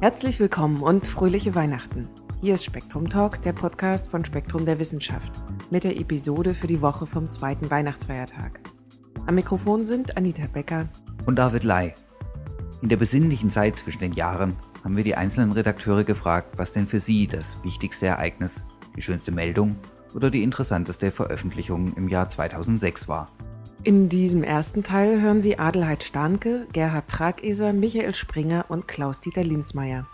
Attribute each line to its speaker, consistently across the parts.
Speaker 1: Herzlich willkommen und fröhliche Weihnachten. Hier ist Spektrum Talk, der Podcast von Spektrum der Wissenschaft, mit der Episode für die Woche vom zweiten Weihnachtsfeiertag. Am Mikrofon sind Anita Becker
Speaker 2: und David Lai. In der besinnlichen Zeit zwischen den Jahren haben wir die einzelnen Redakteure gefragt, was denn für sie das wichtigste Ereignis, die schönste Meldung oder die interessanteste Veröffentlichung im Jahr 2006 war.
Speaker 1: In diesem ersten Teil hören Sie Adelheid Starnke, Gerhard Trageser, Michael Springer und Klaus-Dieter Linsmeier.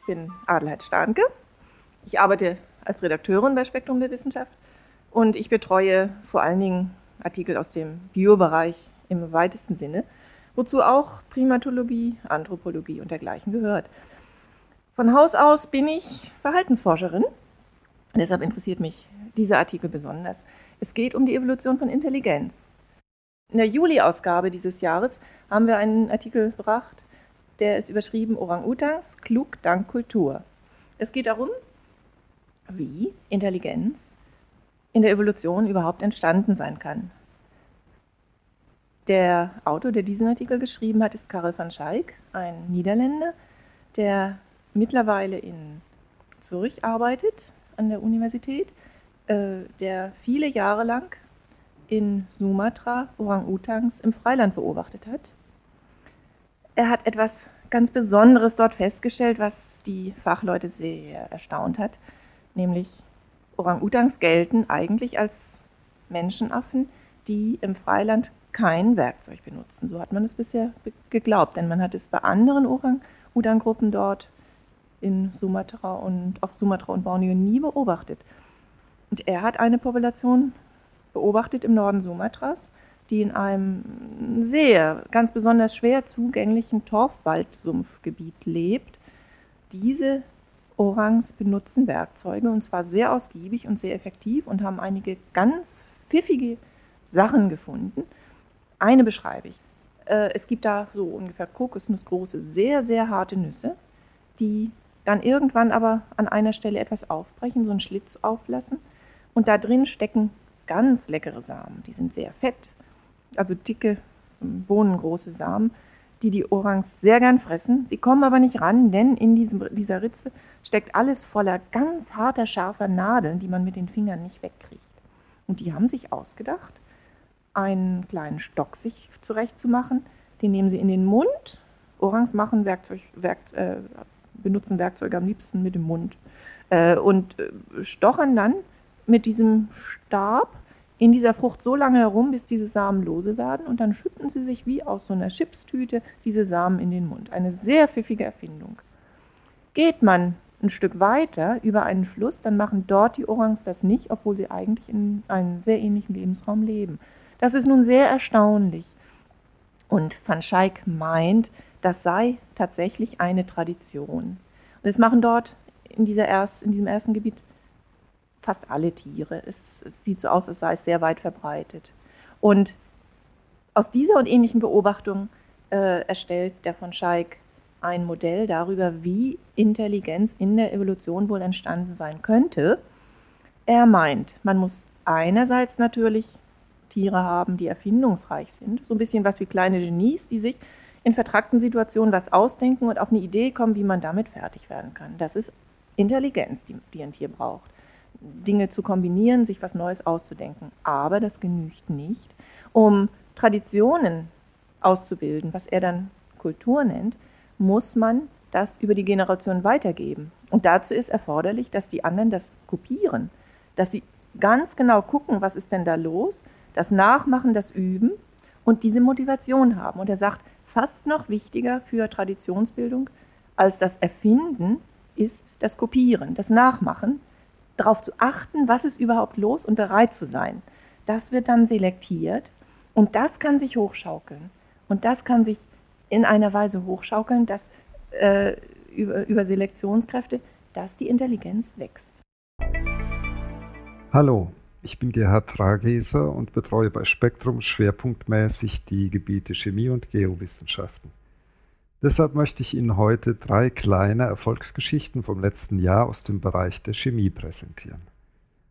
Speaker 3: Ich bin Adelheid Starnke. Ich arbeite als Redakteurin bei Spektrum der Wissenschaft und ich betreue vor allen Dingen Artikel aus dem Biobereich im weitesten Sinne, wozu auch Primatologie, Anthropologie und dergleichen gehört. Von Haus aus bin ich Verhaltensforscherin. Deshalb interessiert mich dieser Artikel besonders. Es geht um die Evolution von Intelligenz. In der Juli-Ausgabe dieses Jahres haben wir einen Artikel gebracht, der ist überschrieben Orang-Utans klug dank Kultur. Es geht darum, wie Intelligenz in der Evolution überhaupt entstanden sein kann. Der Autor, der diesen Artikel geschrieben hat, ist Karel van Schaik, ein Niederländer, der mittlerweile in Zürich arbeitet an der Universität der viele Jahre lang in Sumatra Orang-Utans im Freiland beobachtet hat. Er hat etwas ganz Besonderes dort festgestellt, was die Fachleute sehr erstaunt hat, nämlich Orang-Utans gelten eigentlich als Menschenaffen, die im Freiland kein Werkzeug benutzen. So hat man es bisher geglaubt, denn man hat es bei anderen Orang-Utan-Gruppen dort in Sumatra und auf Sumatra und Borneo nie beobachtet. Und er hat eine Population beobachtet im Norden Sumatras, die in einem sehr, ganz besonders schwer zugänglichen Torfwaldsumpfgebiet lebt. Diese Orangs benutzen Werkzeuge und zwar sehr ausgiebig und sehr effektiv und haben einige ganz pfiffige Sachen gefunden. Eine beschreibe ich. Äh, es gibt da so ungefähr kokosnussgroße, sehr, sehr harte Nüsse, die dann irgendwann aber an einer Stelle etwas aufbrechen, so einen Schlitz auflassen und da drin stecken ganz leckere Samen. Die sind sehr fett, also dicke, bohnengroße Samen, die die Orangs sehr gern fressen. Sie kommen aber nicht ran, denn in diesem, dieser Ritze steckt alles voller ganz harter, scharfer Nadeln, die man mit den Fingern nicht wegkriegt. Und die haben sich ausgedacht, einen kleinen Stock sich zurechtzumachen. Den nehmen sie in den Mund. Orangs machen Werkzeug, Werk, äh, benutzen Werkzeuge am liebsten mit dem Mund äh, und äh, stochern dann mit diesem Stab in dieser Frucht so lange herum, bis diese Samen lose werden und dann schütten sie sich wie aus so einer Chipstüte diese Samen in den Mund. Eine sehr pfiffige Erfindung. Geht man ein Stück weiter über einen Fluss, dann machen dort die Orangs das nicht, obwohl sie eigentlich in einem sehr ähnlichen Lebensraum leben. Das ist nun sehr erstaunlich. Und Van Schaik meint, das sei tatsächlich eine Tradition. Und es machen dort in, dieser erst, in diesem ersten Gebiet fast alle Tiere. Es, es sieht so aus, als sei es sehr weit verbreitet. Und aus dieser und ähnlichen Beobachtungen äh, erstellt der von Scheik ein Modell darüber, wie Intelligenz in der Evolution wohl entstanden sein könnte. Er meint, man muss einerseits natürlich Tiere haben, die erfindungsreich sind, so ein bisschen was wie kleine Genies, die sich in vertrackten Situationen was ausdenken und auf eine Idee kommen, wie man damit fertig werden kann. Das ist Intelligenz, die, die ein Tier braucht. Dinge zu kombinieren, sich was Neues auszudenken. Aber das genügt nicht, um Traditionen auszubilden, was er dann Kultur nennt, muss man das über die Generation weitergeben. Und dazu ist erforderlich, dass die anderen das kopieren, dass sie ganz genau gucken, was ist denn da los, das Nachmachen, das Üben und diese Motivation haben. Und er sagt, fast noch wichtiger für Traditionsbildung als das Erfinden ist das Kopieren, das Nachmachen, darauf zu achten, was ist überhaupt los und bereit zu sein. Das wird dann selektiert und das kann sich hochschaukeln. Und das kann sich in einer Weise hochschaukeln, dass äh, über, über Selektionskräfte, dass die Intelligenz wächst.
Speaker 4: Hallo, ich bin Gerhard Trageser und betreue bei Spektrum schwerpunktmäßig die Gebiete Chemie und Geowissenschaften. Deshalb möchte ich Ihnen heute drei kleine Erfolgsgeschichten vom letzten Jahr aus dem Bereich der Chemie präsentieren.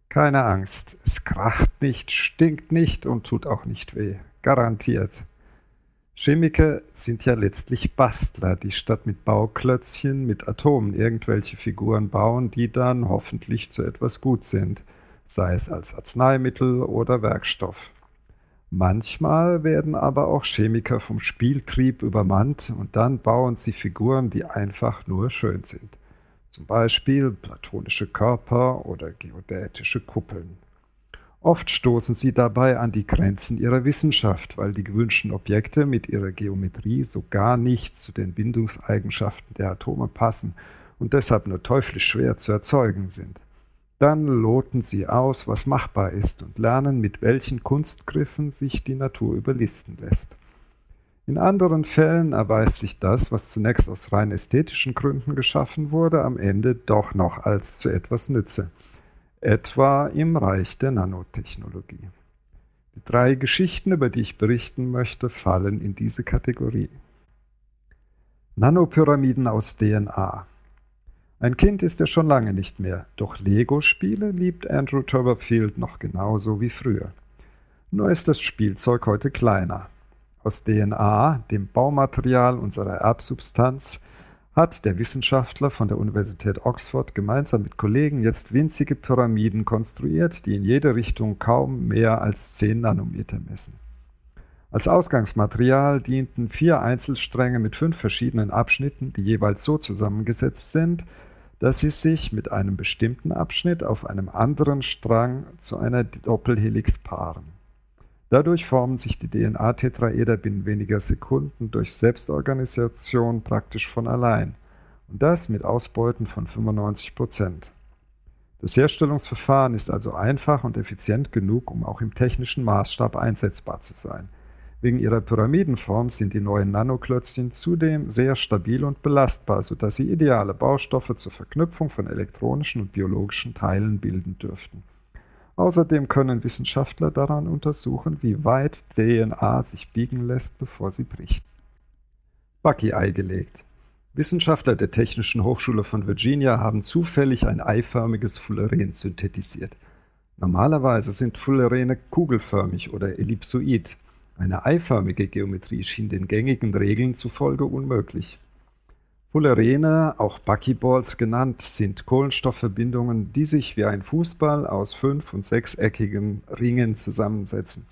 Speaker 4: Keine Angst, es kracht nicht, stinkt nicht und tut auch nicht weh. Garantiert. Chemiker sind ja letztlich Bastler, die statt mit Bauklötzchen mit Atomen irgendwelche Figuren bauen, die dann hoffentlich zu etwas gut sind, sei es als Arzneimittel oder Werkstoff. Manchmal werden aber auch Chemiker vom Spieltrieb übermannt und dann bauen sie Figuren, die einfach nur schön sind. Zum Beispiel platonische Körper oder geodätische Kuppeln. Oft stoßen sie dabei an die Grenzen ihrer Wissenschaft, weil die gewünschten Objekte mit ihrer Geometrie so gar nicht zu den Bindungseigenschaften der Atome passen und deshalb nur teuflisch schwer zu erzeugen sind. Dann loten sie aus, was machbar ist und lernen, mit welchen Kunstgriffen sich die Natur überlisten lässt. In anderen Fällen erweist sich das, was zunächst aus rein ästhetischen Gründen geschaffen wurde, am Ende doch noch als zu etwas nütze etwa im Reich der Nanotechnologie. Die drei Geschichten, über die ich berichten möchte, fallen in diese Kategorie. Nanopyramiden aus DNA. Ein Kind ist er schon lange nicht mehr, doch Lego-Spiele liebt Andrew Turberfield noch genauso wie früher. Nur ist das Spielzeug heute kleiner. Aus DNA, dem Baumaterial unserer Erbsubstanz, hat der Wissenschaftler von der Universität Oxford gemeinsam mit Kollegen jetzt winzige Pyramiden konstruiert, die in jede Richtung kaum mehr als 10 Nanometer messen. Als Ausgangsmaterial dienten vier Einzelstränge mit fünf verschiedenen Abschnitten, die jeweils so zusammengesetzt sind, dass sie sich mit einem bestimmten Abschnitt auf einem anderen Strang zu einer Doppelhelix paaren. Dadurch formen sich die DNA-Tetraeder binnen weniger Sekunden durch Selbstorganisation praktisch von allein. Und das mit Ausbeuten von 95 Prozent. Das Herstellungsverfahren ist also einfach und effizient genug, um auch im technischen Maßstab einsetzbar zu sein. Wegen ihrer Pyramidenform sind die neuen Nanoklötzchen zudem sehr stabil und belastbar, sodass sie ideale Baustoffe zur Verknüpfung von elektronischen und biologischen Teilen bilden dürften. Außerdem können Wissenschaftler daran untersuchen, wie weit DNA sich biegen lässt, bevor sie bricht. Bucky-Ei gelegt. Wissenschaftler der Technischen Hochschule von Virginia haben zufällig ein eiförmiges Fullerene synthetisiert. Normalerweise sind Fullerene kugelförmig oder ellipsoid. Eine eiförmige Geometrie schien den gängigen Regeln zufolge unmöglich. Fullerene, auch Buckyballs genannt, sind Kohlenstoffverbindungen, die sich wie ein Fußball aus fünf- und sechseckigen Ringen zusammensetzen.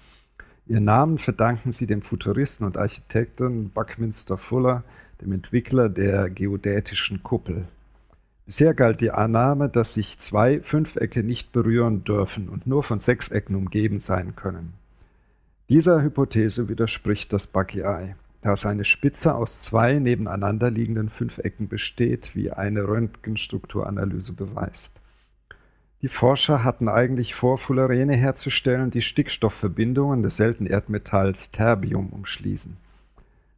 Speaker 4: Ihren Namen verdanken sie dem Futuristen und Architekten Buckminster Fuller, dem Entwickler der geodätischen Kuppel. Bisher galt die Annahme, dass sich zwei Fünfecke nicht berühren dürfen und nur von Sechsecken umgeben sein können. Dieser Hypothese widerspricht das Bucky-Eye da seine Spitze aus zwei nebeneinander liegenden Fünfecken besteht, wie eine Röntgenstrukturanalyse beweist. Die Forscher hatten eigentlich vor, Fullerene herzustellen, die Stickstoffverbindungen des seltenen Erdmetalls Terbium umschließen.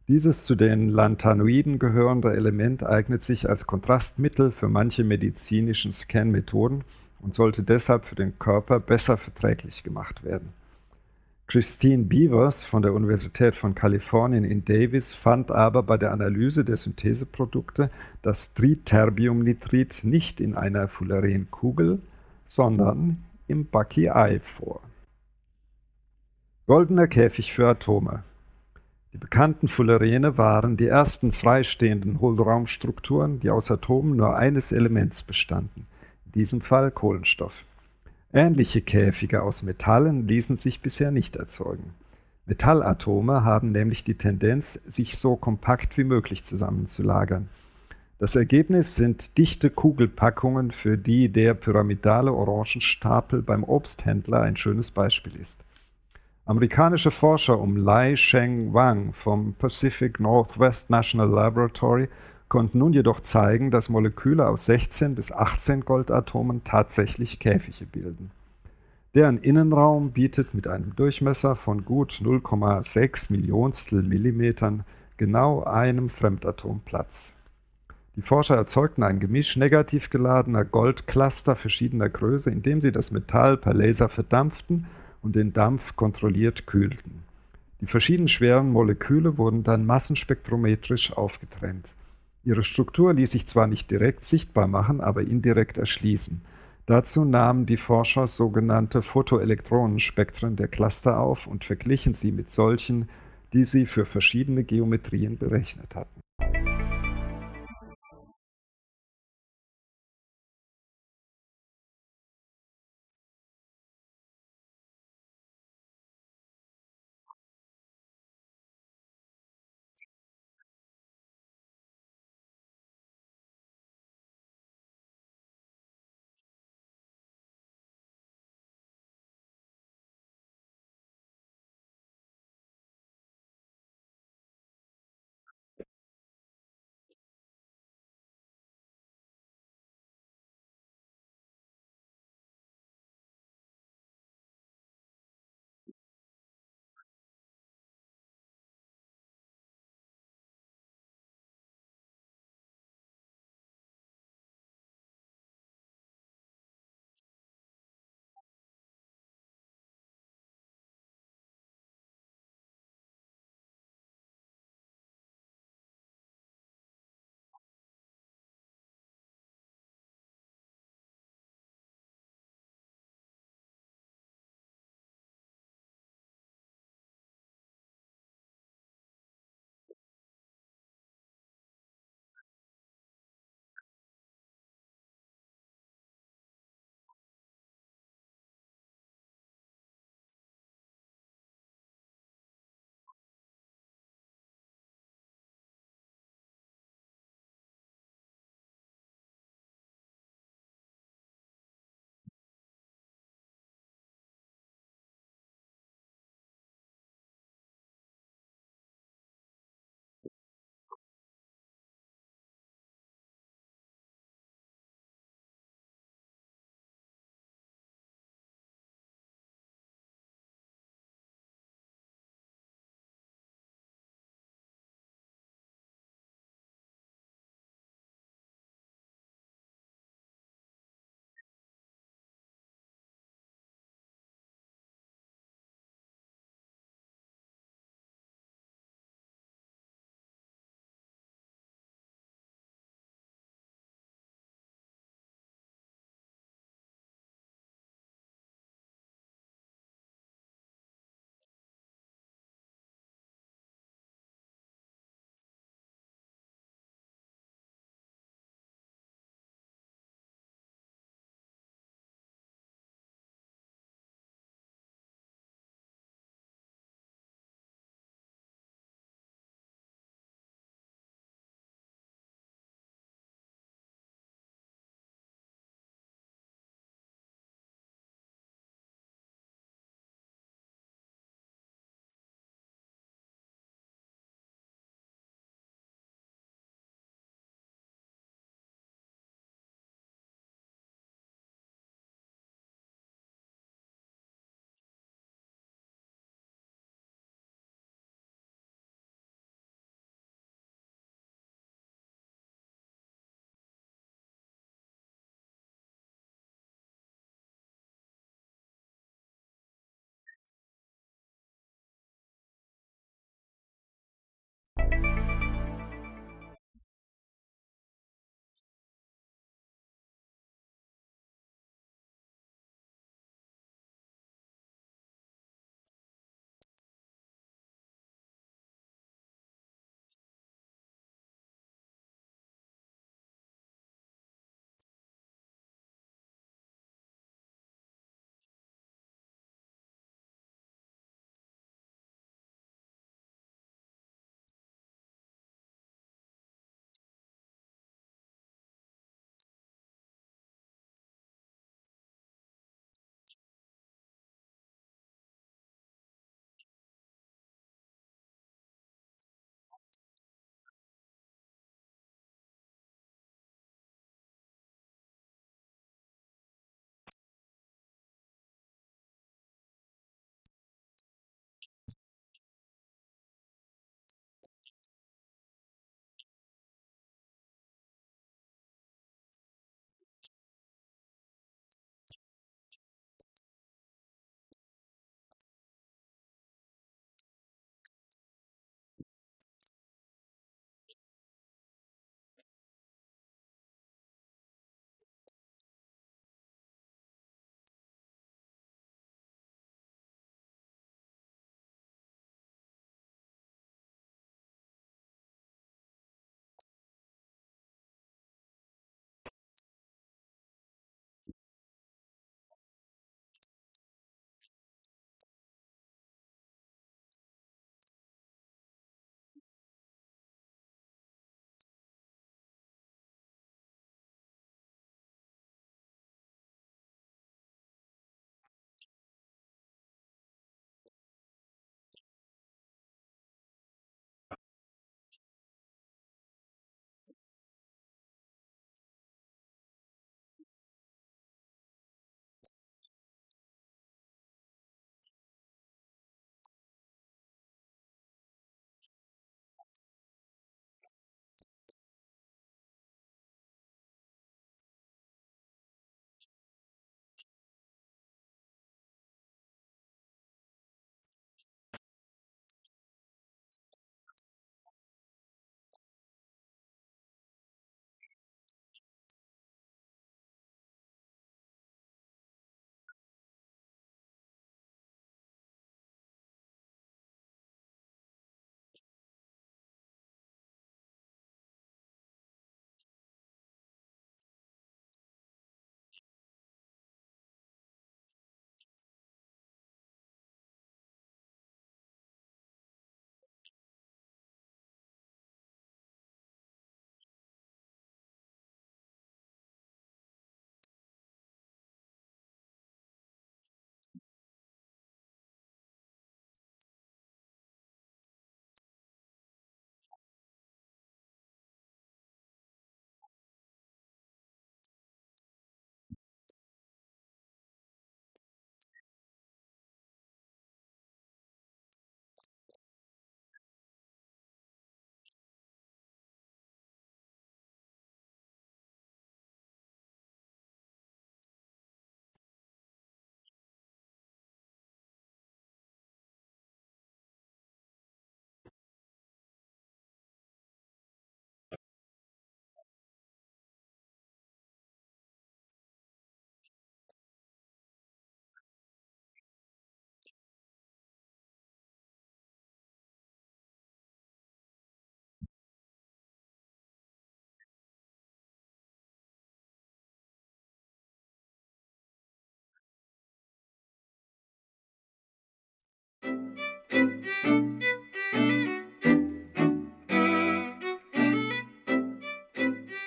Speaker 4: Dieses zu den Lanthanoiden gehörende Element eignet sich als Kontrastmittel für manche medizinischen Scan-Methoden und sollte deshalb für den Körper besser verträglich gemacht werden. Christine Beavers von der Universität von Kalifornien in Davis fand aber bei der Analyse der Syntheseprodukte das Triterbiumnitrit nicht in einer Fullerenkugel, sondern im Bucky-Eye vor. Goldener Käfig für Atome. Die bekannten Fullerene waren die ersten freistehenden Hohlraumstrukturen, die aus Atomen nur eines Elements bestanden, in diesem Fall Kohlenstoff. Ähnliche Käfige aus Metallen ließen sich bisher nicht erzeugen. Metallatome haben nämlich die Tendenz, sich so kompakt wie möglich zusammenzulagern. Das Ergebnis sind dichte Kugelpackungen, für die der pyramidale Orangenstapel beim Obsthändler ein schönes Beispiel ist. Amerikanische Forscher um Lai Sheng Wang vom Pacific Northwest National Laboratory konnten nun jedoch zeigen, dass Moleküle aus 16 bis 18 Goldatomen tatsächlich Käfige bilden. Deren Innenraum bietet mit einem Durchmesser von gut 0,6 Millionstel Millimetern genau einem Fremdatom Platz. Die Forscher erzeugten ein Gemisch negativ geladener Goldcluster verschiedener Größe, indem sie das Metall per Laser verdampften und den Dampf kontrolliert kühlten. Die verschieden schweren Moleküle wurden dann massenspektrometrisch aufgetrennt. Ihre Struktur ließ sich zwar nicht direkt sichtbar machen, aber indirekt erschließen. Dazu nahmen die Forscher sogenannte Photoelektronenspektren der Cluster auf und verglichen sie mit solchen, die sie für verschiedene Geometrien berechnet hatten.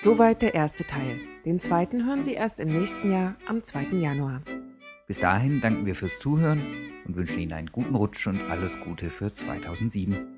Speaker 1: Soweit der erste Teil. Den zweiten hören Sie erst im nächsten Jahr am 2. Januar.
Speaker 2: Bis dahin danken wir fürs Zuhören und wünschen Ihnen einen guten Rutsch und alles Gute für 2007.